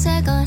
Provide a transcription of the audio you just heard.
second